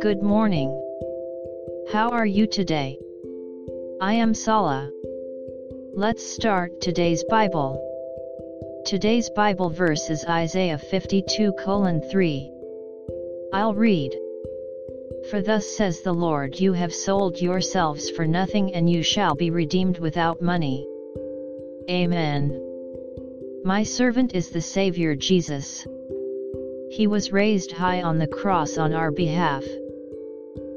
Good morning. How are you today? I am Sala. Let's start today's Bible. Today's Bible verse is Isaiah 52 3. I'll read. For thus says the Lord You have sold yourselves for nothing and you shall be redeemed without money. Amen. My servant is the Saviour Jesus. He was raised high on the cross on our behalf.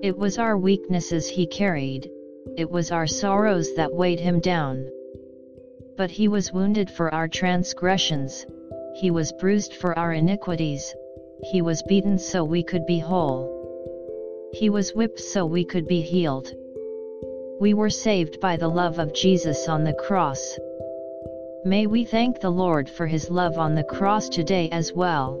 It was our weaknesses he carried, it was our sorrows that weighed him down. But he was wounded for our transgressions, he was bruised for our iniquities, he was beaten so we could be whole. He was whipped so we could be healed. We were saved by the love of Jesus on the cross. May we thank the Lord for his love on the cross today as well.